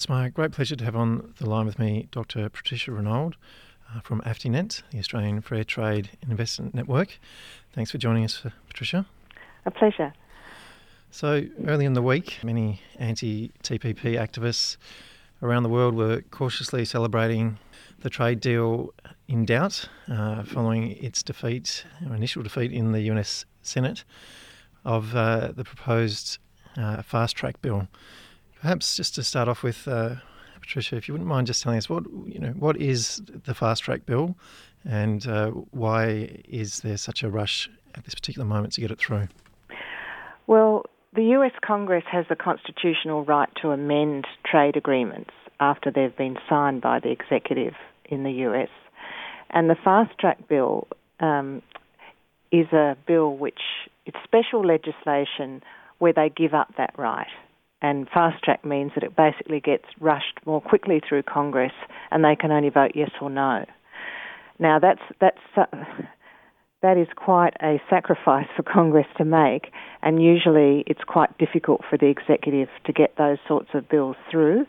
It's my great pleasure to have on the line with me Dr. Patricia Ranald uh, from AFTINET, the Australian Fair Trade Investment Network. Thanks for joining us, uh, Patricia. A pleasure. So, early in the week, many anti TPP activists around the world were cautiously celebrating the trade deal in doubt uh, following its defeat, or initial defeat in the US Senate of uh, the proposed uh, fast track bill. Perhaps just to start off with, uh, Patricia, if you wouldn't mind just telling us what you know, what is the fast track bill, and uh, why is there such a rush at this particular moment to get it through? Well, the US Congress has the constitutional right to amend trade agreements after they've been signed by the executive in the US, and the fast track bill um, is a bill which it's special legislation where they give up that right. And fast track means that it basically gets rushed more quickly through Congress and they can only vote yes or no. Now that's that's uh, that is quite a sacrifice for Congress to make, and usually it's quite difficult for the executive to get those sorts of bills through.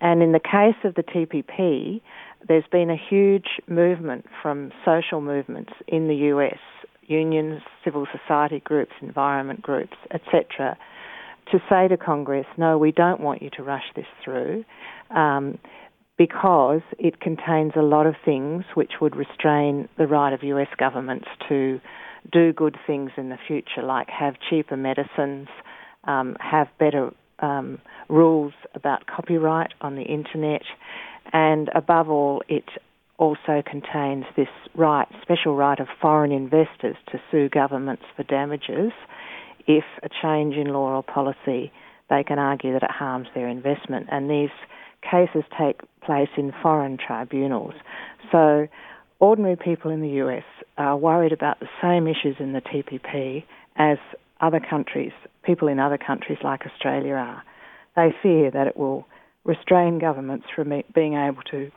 And in the case of the TPP, there's been a huge movement from social movements in the US, unions, civil society groups, environment groups, etc., to say to Congress, no, we don't want you to rush this through um, because it contains a lot of things which would restrain the right of US governments to do good things in the future, like have cheaper medicines, um, have better um, rules about copyright on the internet, and above all, it also contains this right, special right of foreign investors to sue governments for damages if a change in law or policy, they can argue that it harms their investment. And these cases take place in foreign tribunals. So ordinary people in the US are worried about the same issues in the TPP as other countries, people in other countries like Australia are. They fear that it will restrain governments from being able to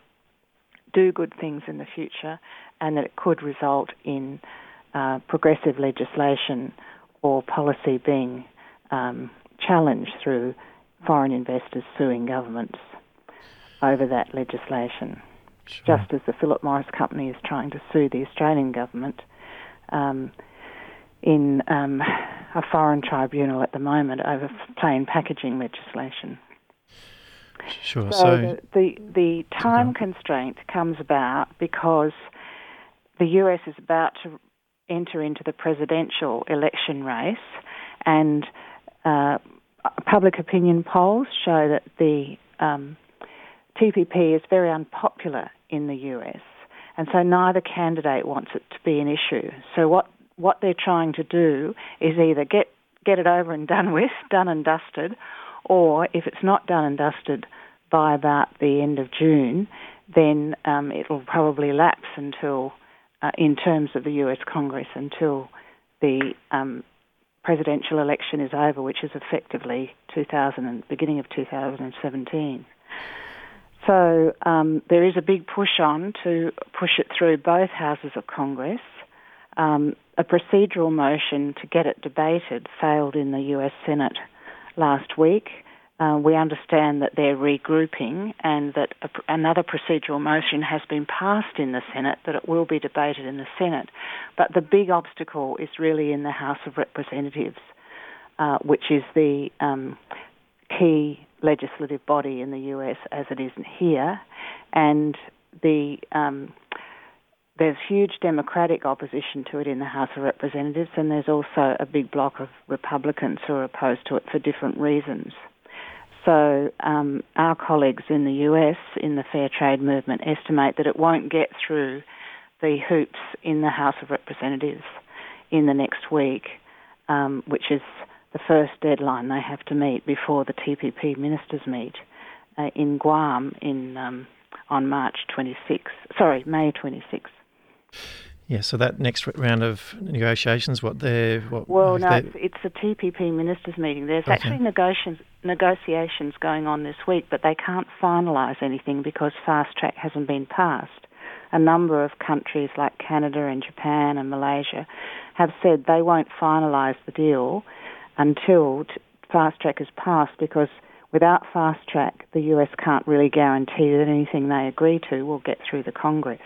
do good things in the future and that it could result in uh, progressive legislation or policy being um, challenged through foreign investors suing governments over that legislation. Sure. Just as the Philip Morris Company is trying to sue the Australian government um, in um, a foreign tribunal at the moment over plain packaging legislation. Sure. So, so the, the, the time constraint comes about because the US is about to enter into the presidential election race, and uh, public opinion polls show that the um, TPP is very unpopular in the US, and so neither candidate wants it to be an issue. So what what they're trying to do is either get get it over and done with, done and dusted, or if it's not done and dusted by about the end of June, then um, it'll probably lapse until uh, in terms of the US Congress until the um, presidential election is over, which is effectively 2000 and beginning of 2017. So um, there is a big push on to push it through both houses of Congress. Um, a procedural motion to get it debated failed in the US Senate last week. Uh, we understand that they're regrouping and that a, another procedural motion has been passed in the Senate, that it will be debated in the Senate. But the big obstacle is really in the House of Representatives, uh, which is the um, key legislative body in the US as it isn't here. And the um, there's huge Democratic opposition to it in the House of Representatives, and there's also a big block of Republicans who are opposed to it for different reasons. So um, our colleagues in the US in the fair trade movement estimate that it won't get through the hoops in the House of Representatives in the next week, um, which is the first deadline they have to meet before the TPP ministers meet uh, in Guam in um, on March 26. Sorry, May 26. Yeah, so that next round of negotiations, what they're what, well, no, it's, it's a TPP ministers meeting. There's okay. actually negotiations negotiations going on this week, but they can't finalise anything because fast track hasn't been passed. A number of countries like Canada and Japan and Malaysia have said they won't finalise the deal until fast track is passed because without fast track, the US can't really guarantee that anything they agree to will get through the Congress.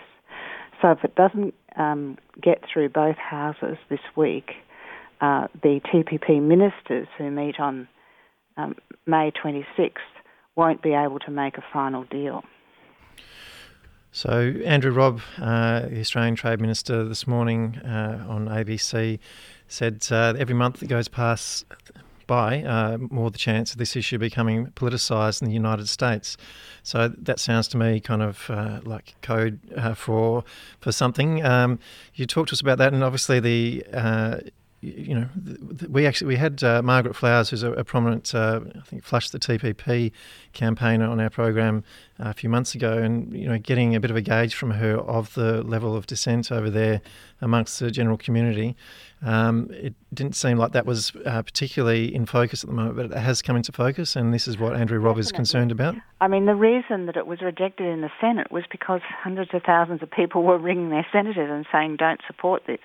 So if it doesn't um, get through both houses this week, uh, the TPP ministers who meet on um, May 26th won't be able to make a final deal. So, Andrew Robb, uh, the Australian Trade Minister, this morning uh, on ABC said uh, every month that goes past by, uh, more the chance of this issue becoming politicised in the United States. So that sounds to me kind of uh, like code uh, for for something. Um, you talked to us about that, and obviously the you know, we actually we had uh, Margaret Flowers, who's a, a prominent, uh, I think, flush the TPP campaigner on our program uh, a few months ago, and you know, getting a bit of a gauge from her of the level of dissent over there amongst the general community. Um, it didn't seem like that was uh, particularly in focus at the moment, but it has come into focus, and this is what Andrew Robb is concerned about. I mean, the reason that it was rejected in the Senate was because hundreds of thousands of people were ringing their senators and saying, "Don't support this."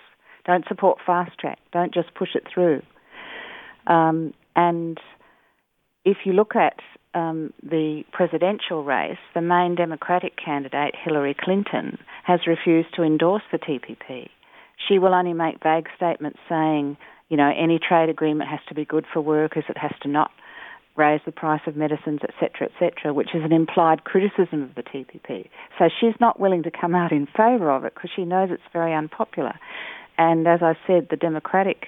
Don't support fast track. Don't just push it through. Um, and if you look at um, the presidential race, the main Democratic candidate, Hillary Clinton, has refused to endorse the TPP. She will only make vague statements saying, you know, any trade agreement has to be good for workers, it has to not raise the price of medicines, etc., etc., which is an implied criticism of the TPP. So she's not willing to come out in favour of it because she knows it's very unpopular. And as I said, the Democratic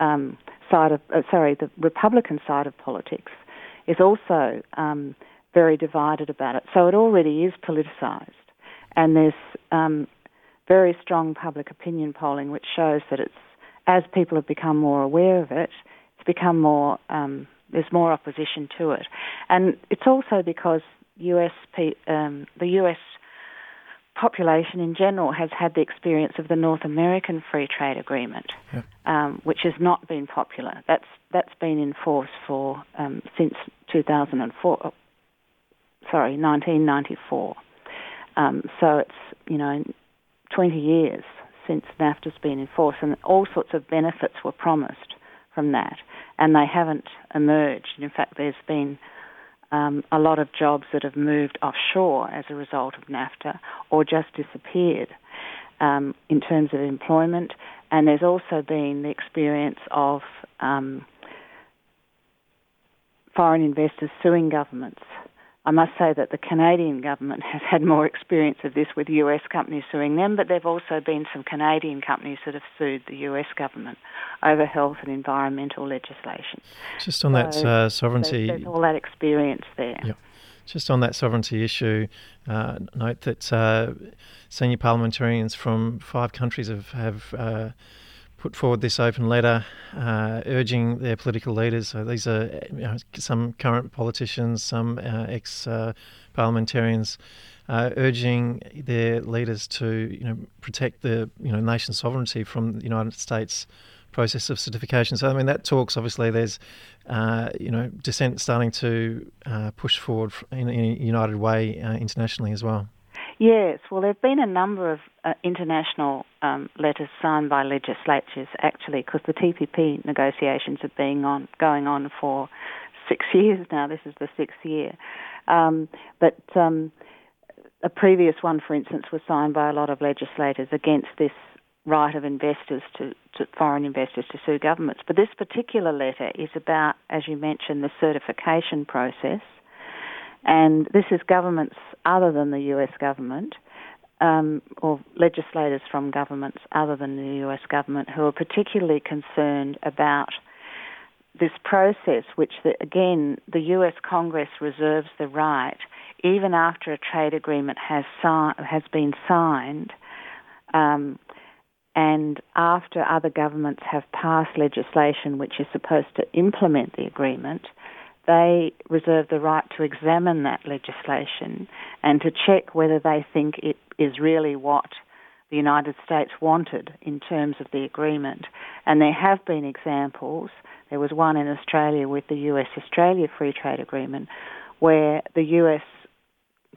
um, side of, uh, sorry, the Republican side of politics is also um, very divided about it. So it already is politicised. And there's um, very strong public opinion polling which shows that it's, as people have become more aware of it, it's become more, um, there's more opposition to it. And it's also because US, um, the US population in general has had the experience of the North American Free Trade Agreement, yeah. um, which has not been popular. That's that's been in force for um, since 2004. Sorry, 1994. Um, so it's you know 20 years since NAFTA's been in force, and all sorts of benefits were promised from that, and they haven't emerged. In fact, there's been um, a lot of jobs that have moved offshore as a result of NAFTA or just disappeared um, in terms of employment. And there's also been the experience of um, foreign investors suing governments I must say that the Canadian government has had more experience of this with US companies suing them, but there have also been some Canadian companies that have sued the US government over health and environmental legislation. Just on so that uh, sovereignty. There's, there's, all that experience there. Yeah. Just on that sovereignty issue, uh, note that uh, senior parliamentarians from five countries have, have uh, put forward this open letter uh, urging their political leaders. So these are you know, some current politicians, some uh, ex uh, parliamentarians. Urging their leaders to, you know, protect the, you know, nation sovereignty from the United States process of certification. So, I mean, that talks obviously there's, uh, you know, dissent starting to uh, push forward in, in, a united way uh, internationally as well. Yes, well, there have been a number of uh, international um, letters signed by legislatures actually, because the TPP negotiations have been on going on for six years now. This is the sixth year, um, but um, a previous one, for instance, was signed by a lot of legislators against this right of investors to, to foreign investors to sue governments. But this particular letter is about, as you mentioned, the certification process and this is governments other than the US government, um, or legislators from governments other than the US government, who are particularly concerned about this process, which, the, again, the US Congress reserves the right, even after a trade agreement has, si- has been signed. Um, and after other governments have passed legislation which is supposed to implement the agreement, they reserve the right to examine that legislation and to check whether they think it is really what the United States wanted in terms of the agreement. And there have been examples. There was one in Australia with the US Australia Free Trade Agreement where the US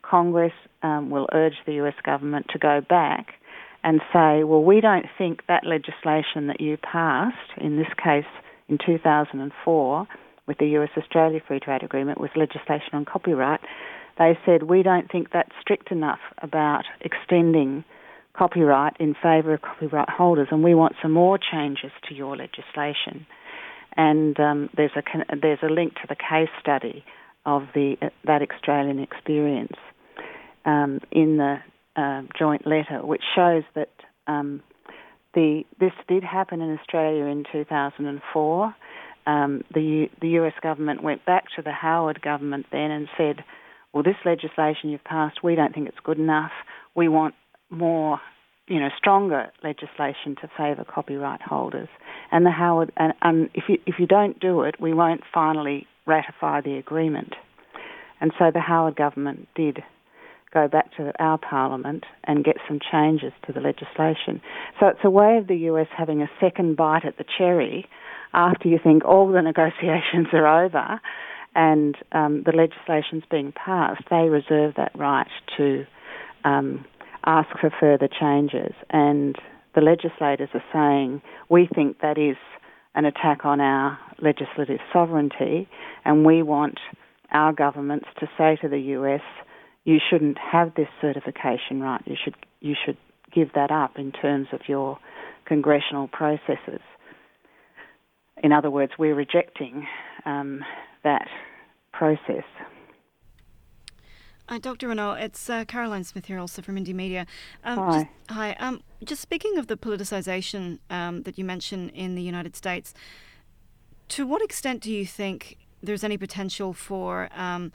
Congress um, will urge the US government to go back and say, well, we don't think that legislation that you passed, in this case in 2004, with the US Australia Free Trade Agreement was legislation on copyright. They said, we don't think that's strict enough about extending copyright in favour of copyright holders, and we want some more changes to your legislation. And um, there's a there's a link to the case study of the that Australian experience um, in the uh, joint letter, which shows that um, the this did happen in Australia in 2004. Um, the the US government went back to the Howard government then and said, "Well, this legislation you've passed, we don't think it's good enough. We want more." You know, stronger legislation to favour copyright holders, and the Howard and, and if you if you don't do it, we won't finally ratify the agreement. And so the Howard government did go back to our parliament and get some changes to the legislation. So it's a way of the US having a second bite at the cherry after you think all the negotiations are over and um, the legislation's being passed. They reserve that right to um, ask for further changes. And the legislators are saying, we think that is an attack on our legislative sovereignty, and we want our governments to say to the US, you shouldn't have this certification right. You should you should give that up in terms of your congressional processes. In other words, we're rejecting um, that process. Uh, Dr. Ranald, it's uh, Caroline Smith here, also from Indie Media. Um, hi. Just, hi. Um, just speaking of the politicization um, that you mentioned in the United States, to what extent do you think there's any potential for um,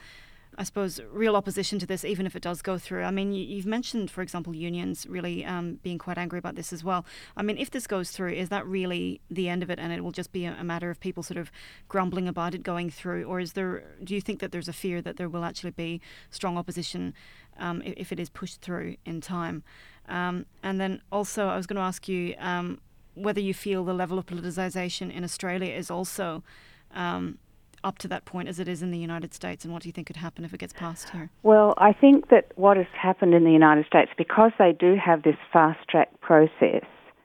I suppose, real opposition to this, even if it does go through. I mean, you, have mentioned, for example, unions really um, being quite angry about this as well. I mean, if this goes through, is that really the end of it, and it will just be a, matter of people sort of grumbling about it going through, or is there? Do you think that there's a fear that there will actually be strong opposition um, if, it is pushed through in time? Um, and then also, I was going to ask you um, whether you feel the level of politicisation in Australia is also um, up to that point as it is in the United States, and what do you think could happen if it gets passed here? Well, I think that what has happened in the United States, because they do have this fast track process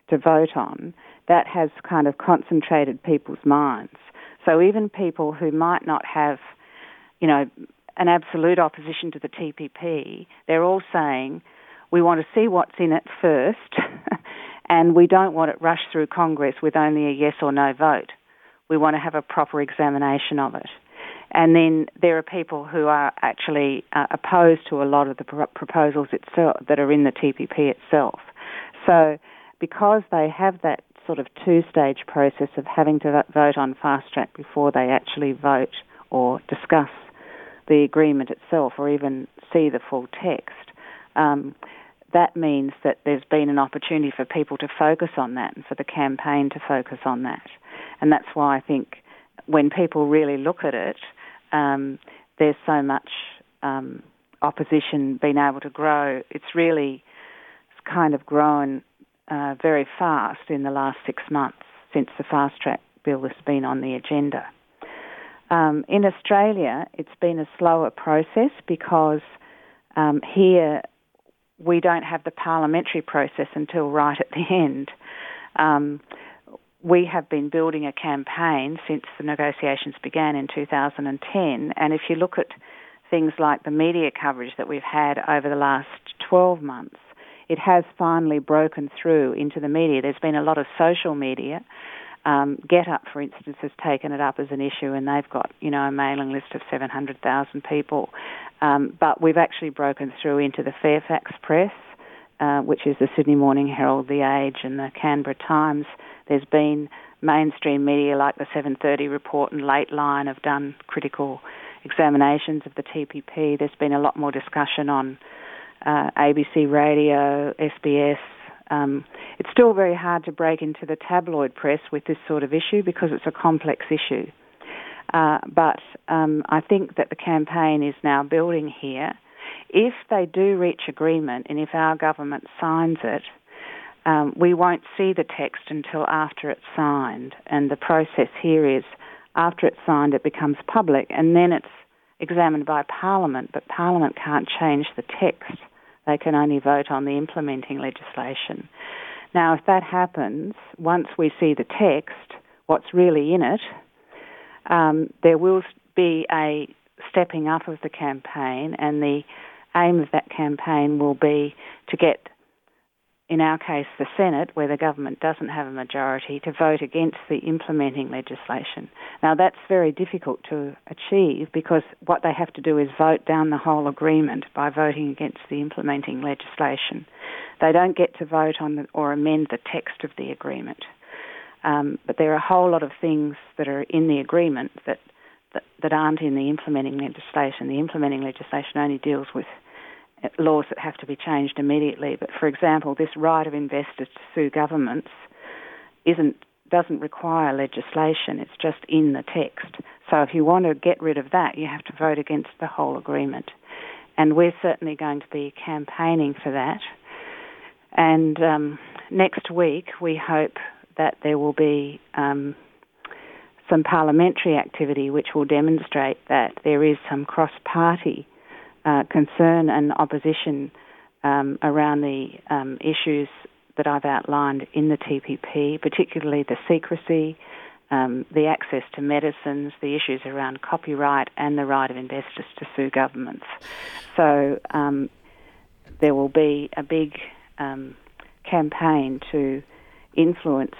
to vote on, that has kind of concentrated people's minds. So even people who might not have, you know, an absolute opposition to the TPP, they're all saying, we want to see what's in it first, and we don't want it rushed through Congress with only a yes or no vote. We want to have a proper examination of it. And then there are people who are actually uh, opposed to a lot of the pro- proposals itself that are in the TPP itself. So because they have that sort of two-stage process of having to vote on fast track before they actually vote or discuss the agreement itself or even see the full text, um, that means that there's been an opportunity for people to focus on that and for the campaign to focus on that. And that's why I think when people really look at it, um, there's so much um, opposition being able to grow. It's really kind of grown uh, very fast in the last six months since the fast track bill has been on the agenda. Um, in Australia, it's been a slower process because um, here we don't have the parliamentary process until right at the end. Um, we have been building a campaign since the negotiations began in 2010, and if you look at things like the media coverage that we've had over the last 12 months, it has finally broken through into the media. There's been a lot of social media. Um, GetUp, for instance, has taken it up as an issue, and they've got you know a mailing list of 700,000 people. Um, but we've actually broken through into the Fairfax Press, uh, which is the Sydney Morning Herald, the Age, and the Canberra Times. There's been mainstream media like the 7:30 Report and Lateline have done critical examinations of the TPP. There's been a lot more discussion on uh, ABC Radio, SBS. Um, it's still very hard to break into the tabloid press with this sort of issue because it's a complex issue. Uh, but um, I think that the campaign is now building here. If they do reach agreement and if our government signs it, um, we won't see the text until after it's signed. And the process here is after it's signed, it becomes public, and then it's examined by Parliament, but Parliament can't change the text. They can only vote on the implementing legislation. Now, if that happens, once we see the text, what's really in it, um, there will be a stepping up of the campaign, and the aim of that campaign will be to get, in our case, the Senate, where the government doesn't have a majority, to vote against the implementing legislation. Now, that's very difficult to achieve because what they have to do is vote down the whole agreement by voting against the implementing legislation. They don't get to vote on the, or amend the text of the agreement. Um, but there are a whole lot of things that are in the agreement that, that, that aren't in the implementing legislation. The implementing legislation only deals with laws that have to be changed immediately. But for example, this right of investors to sue governments isn't doesn't require legislation. It's just in the text. So if you want to get rid of that, you have to vote against the whole agreement. And we're certainly going to be campaigning for that. And um, next week, we hope that there will be um, some parliamentary activity which will demonstrate that there is some cross party uh, concern and opposition um, around the um, issues that I've outlined in the TPP, particularly the secrecy, um, the access to medicines, the issues around copyright, and the right of investors to sue governments. So um, there will be a big um, campaign to influence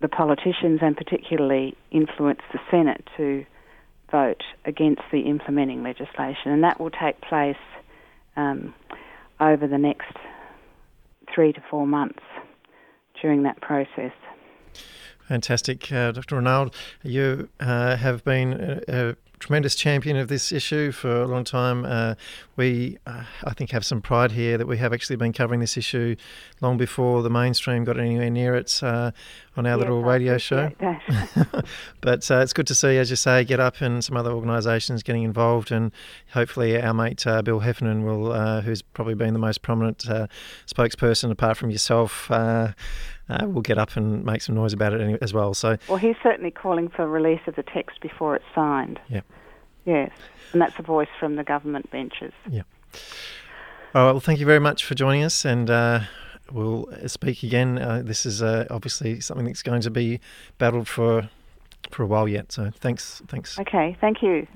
the politicians and particularly influence the Senate to vote against the implementing legislation, and that will take place um, over the next three to four months during that process. Fantastic. Uh, Dr. Ranald, you uh, have been a, a, tremendous champion of this issue for a long time. Uh, we, uh, I think, have some pride here that we have actually been covering this issue long before the mainstream got anywhere near it uh, on our yes, little radio show. but uh, it's good to see, as you say, GetUp and some other organisations getting involved, and hopefully our mate uh, Bill Heffernan will, uh, who's probably been the most prominent spokesperson apart from yourself. Uh, will get up and make some noise about it as well. So, well, he's certainly calling for release of the text before it's signed. Yeah. Yes, and that's a voice from the government benches. Yeah. All right. Well, thank you very much for joining us, and we'll speak again. Uh, this is uh, obviously something that's going to be battled for for a while yet. So, thanks. Thanks. Okay. Thank you.